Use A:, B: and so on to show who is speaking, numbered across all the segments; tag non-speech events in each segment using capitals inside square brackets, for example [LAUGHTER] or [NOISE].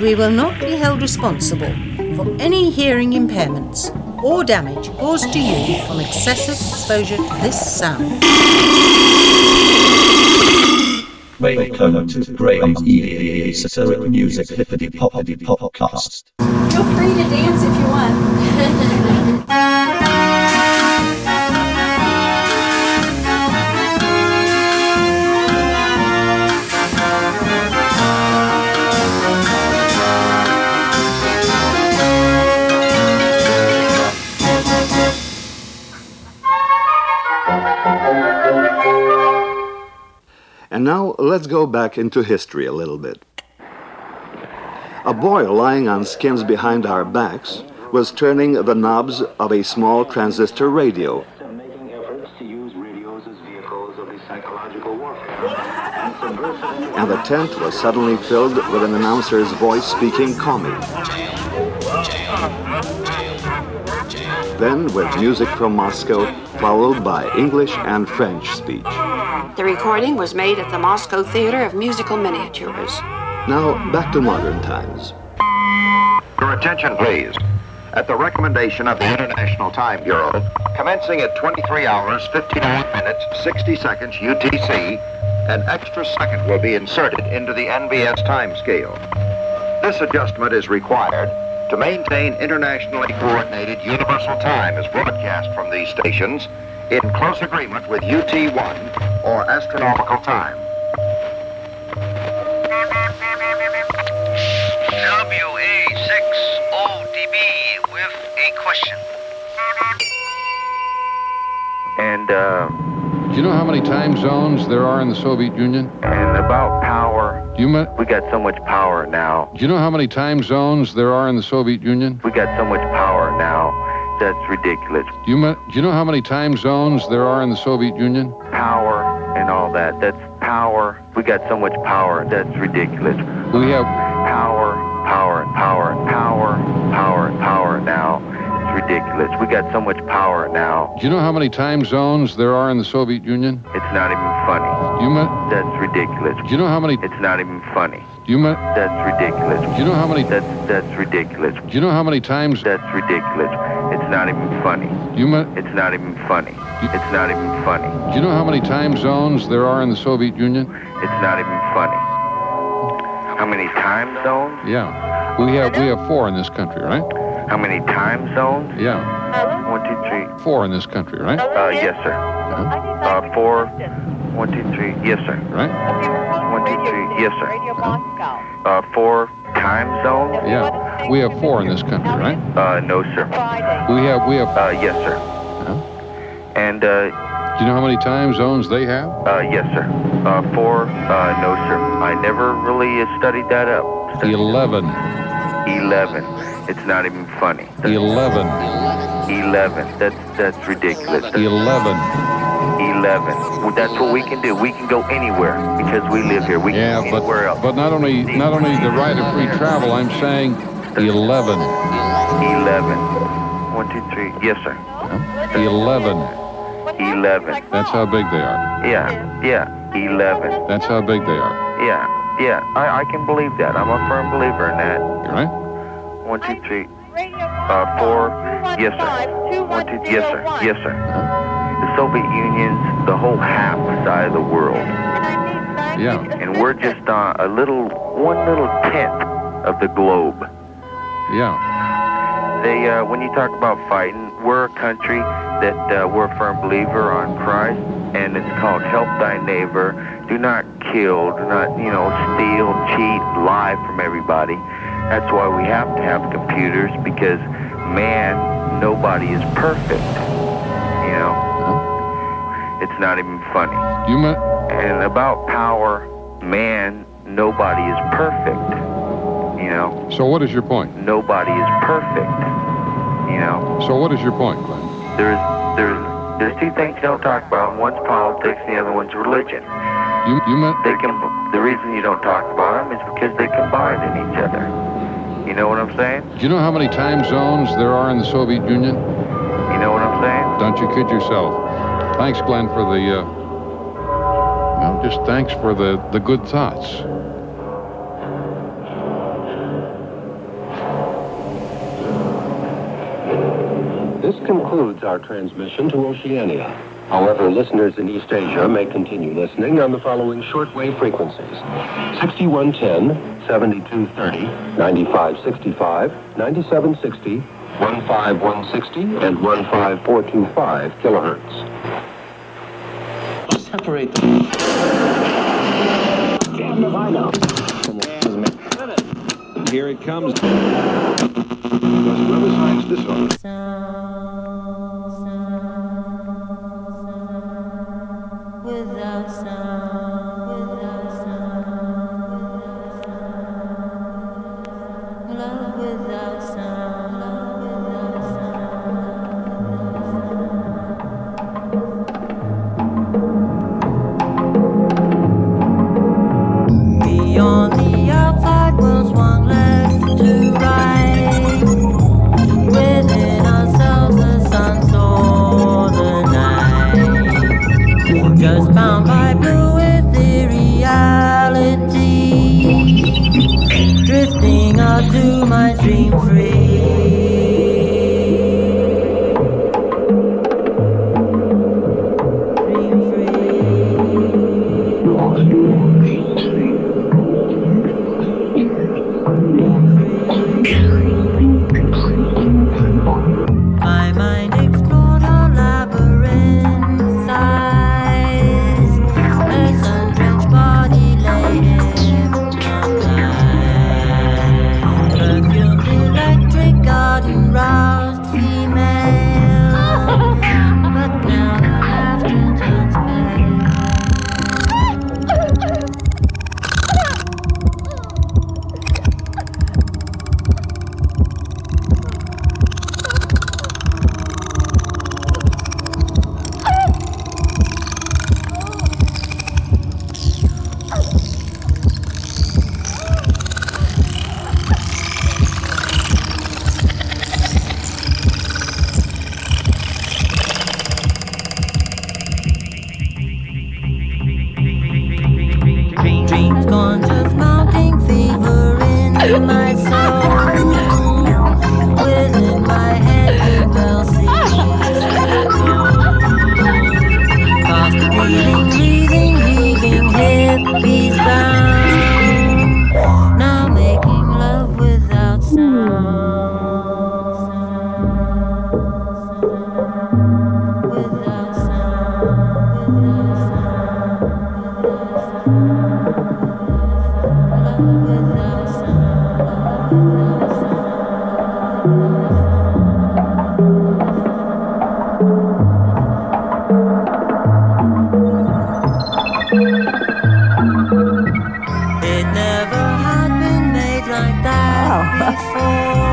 A: We will not be held responsible for any hearing impairments or damage caused to you from excessive exposure to this sound.
B: Welcome to Graham's Esoteric Music Hippity Poppity Podcast.
C: Feel free to dance if you want. [LAUGHS]
D: And now let's go back into history a little bit. A boy lying on skins behind our backs was turning the knobs of a small transistor radio. and the tent was suddenly filled with an announcer's voice speaking Commie. Then with music from Moscow, followed by English and French speech.
E: The recording was made at the Moscow Theater of Musical Miniatures.
D: Now back to modern times.
F: Your attention, please. At the recommendation of the International Time Bureau, commencing at 23 hours, 59 minutes, 60 seconds UTC, an extra second will be inserted into the NBS time scale. This adjustment is required to maintain internationally coordinated universal time as broadcast from these stations in close agreement with UT1 or astronomical time.
G: WA6ODB with a question.
H: And uh,
I: Do you know how many time zones there are in the Soviet Union?
H: and about power,
I: Do you, ma-
H: we got so much power now.
I: do you know how many time zones there are in the Soviet Union?
H: We got so much power now. That's ridiculous.
I: Do you, do you know how many time zones there are in the Soviet Union?
H: Power and all that. That's power. We got so much power. That's ridiculous.
I: We have
H: Power, power, power, power, power, power now. Ridiculous. We got so much power now.
I: Do you know how many time zones there are in the Soviet Union?
H: It's not even funny.
I: Do you, ma-
H: That's ridiculous.
I: do you know how many? Do
H: It's not even funny.
I: you, ma-
H: That's ridiculous.
I: do you know how many?
H: That's that's ridiculous.
I: Do you know how many times?
H: That's ridiculous. It's not even funny.
I: Do you, ma-
H: It's not even funny. It's not even funny.
I: do you know how many time zones there are in the Soviet Union?
H: It's not even funny. How many time zones?
I: Yeah, we have we have four in this country, right?
H: How many time zones?
I: Yeah,
H: One, two, three.
I: four in this country, right?
H: Uh, yes, sir.
I: Uh-huh.
H: Uh, four. One, two, three. Yes, sir.
I: Right?
H: One, two, three. Yes, sir. Uh, four time zones?
I: Yeah, we have four in this country, right?
H: Uh, no, sir.
I: We have we have.
H: Uh, yes, sir.
I: Uh-huh.
H: And uh,
I: Do you know how many time zones they have?
H: uh, yes, sir. Uh, four. Uh, no, sir. I never really uh, studied that up.
I: Eleven.
H: Eleven. It's not even funny.
I: Eleven.
H: Eleven. That's that's ridiculous.
I: Eleven.
H: Eleven. Well, that's what we can do. We can go anywhere because we live here. We
I: Yeah,
H: can go
I: but
H: anywhere else.
I: but not only not only the right of free travel. I'm saying eleven.
H: Eleven. One, two, three. Yes, sir.
I: Eleven.
H: Eleven.
I: That's how big they are.
H: Yeah, yeah. Eleven.
I: That's how big they are.
H: Yeah, yeah. I, I can believe that. I'm a firm believer in that.
I: You right?
H: One, two, three. Uh, four. Yes, sir. One, two. Yes, sir. Yes, sir. The Soviet Union's the whole half side of the world,
I: Yeah.
H: and we're just uh, a little, one little tenth of the globe.
I: Yeah.
H: They, uh, when you talk about fighting, we're a country that uh, we're a firm believer on Christ, and it's called help thy neighbor. Do not kill. Do not, you know, steal, cheat, lie from everybody. That's why we have to have computers because, man, nobody is perfect. You know, it's not even funny.
I: You ma-
H: And about power, man, nobody is perfect. You know,
I: So what is your point?
H: nobody is perfect. You know.
I: So what is your point, Glenn?
H: There's there's there's two things you don't talk about. One's politics, and the other one's religion.
I: You you ma-
H: They can. The reason you don't talk about them is because they combine in each other. You know what I'm saying?
I: Do you know how many time zones there are in the Soviet Union?
H: You know what I'm saying?
I: Don't you kid yourself. Thanks, Glenn, for the. Uh, just thanks for the, the good thoughts.
J: This concludes our transmission to Oceania. However, listeners in East Asia may continue listening on the following shortwave frequencies 6110. 7230, 9565, 9760, and 15425 kilohertz. Separate them.
I: Damn
K: if I know. Here it comes. This one. Without sound. never had been made like that
L: wow. [LAUGHS] before.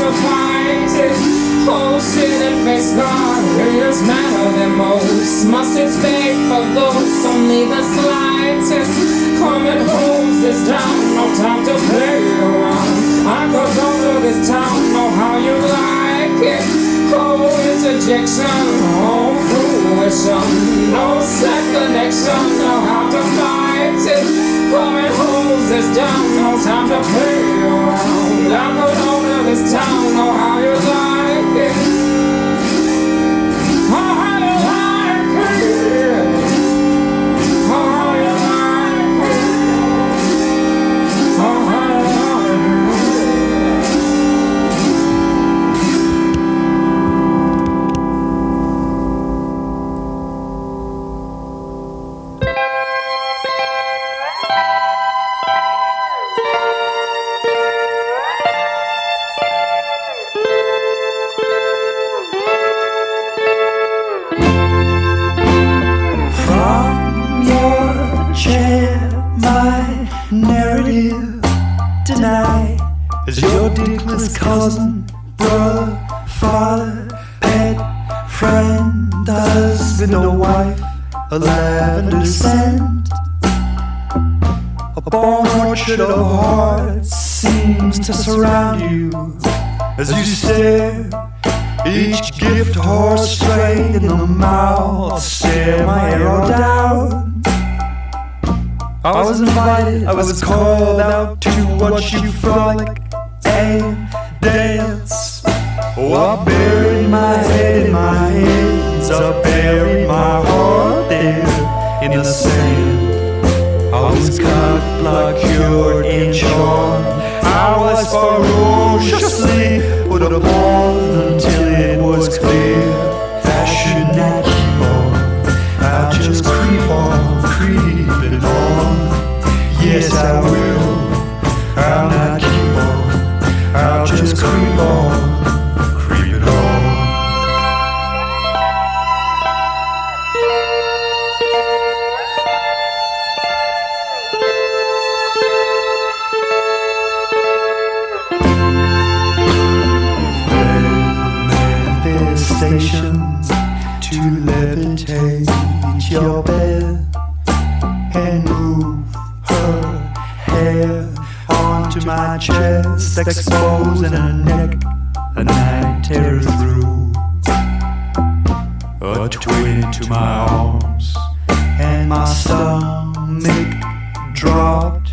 L: Fight it. Oh shit, and face God is matter than most. Must expect for those only the slightest. Coming home this town, no time to play around. I go down to this town, know how you like it. Oh, interjection, oh, fruition. No set connection, know how to fight it. Coming home this town, no time to play around. I go down to this town, know how
M: cousin, brother, father, pet, friend, husband or wife, a lavender scent. A born orchard of hearts seems to surround you as you stare. Each gift horse straight in the mouth, stare my arrow down. I was invited, I was called out to watch you frolic and dance. Oh, I buried my head in my hands, I buried my heart there in the sand. I was cut, blood cured, and charmed. I was ferociously put upon until it was clear I should not keep on. I'll just creep on, creeping on. Yes, I will. I'll not. Just creep on, creeping on. manifestation to levitate your bed onto my chest, exposing her neck, a night terror through. A twin to my arms, and my stomach dropped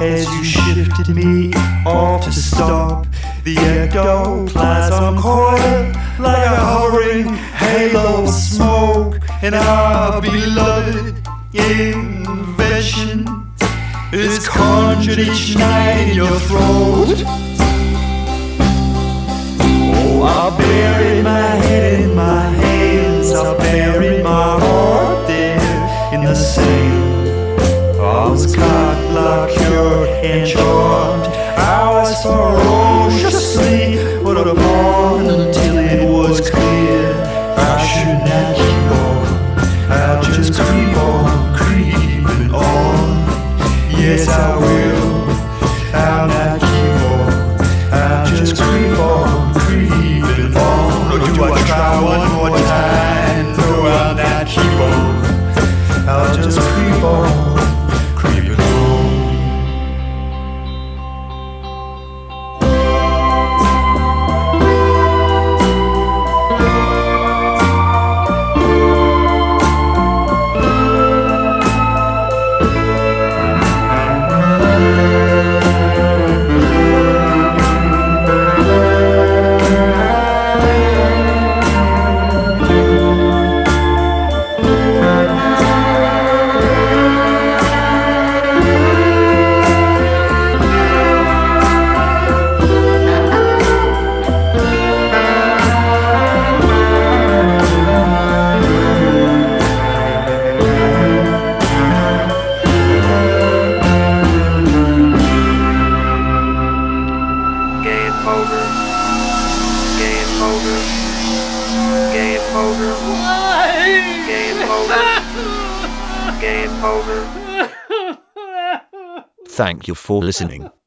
M: as you shifted me off to stop the ectoplasm coil like a hovering halo of smoke in our beloved invention is conjured each night in your throat. Oh, I buried my head in my hands, I buried my heart there in the sand. I was caught, locked, cured, and charmed. I was ferociously put upon until Yes, I
B: you for listening. [LAUGHS]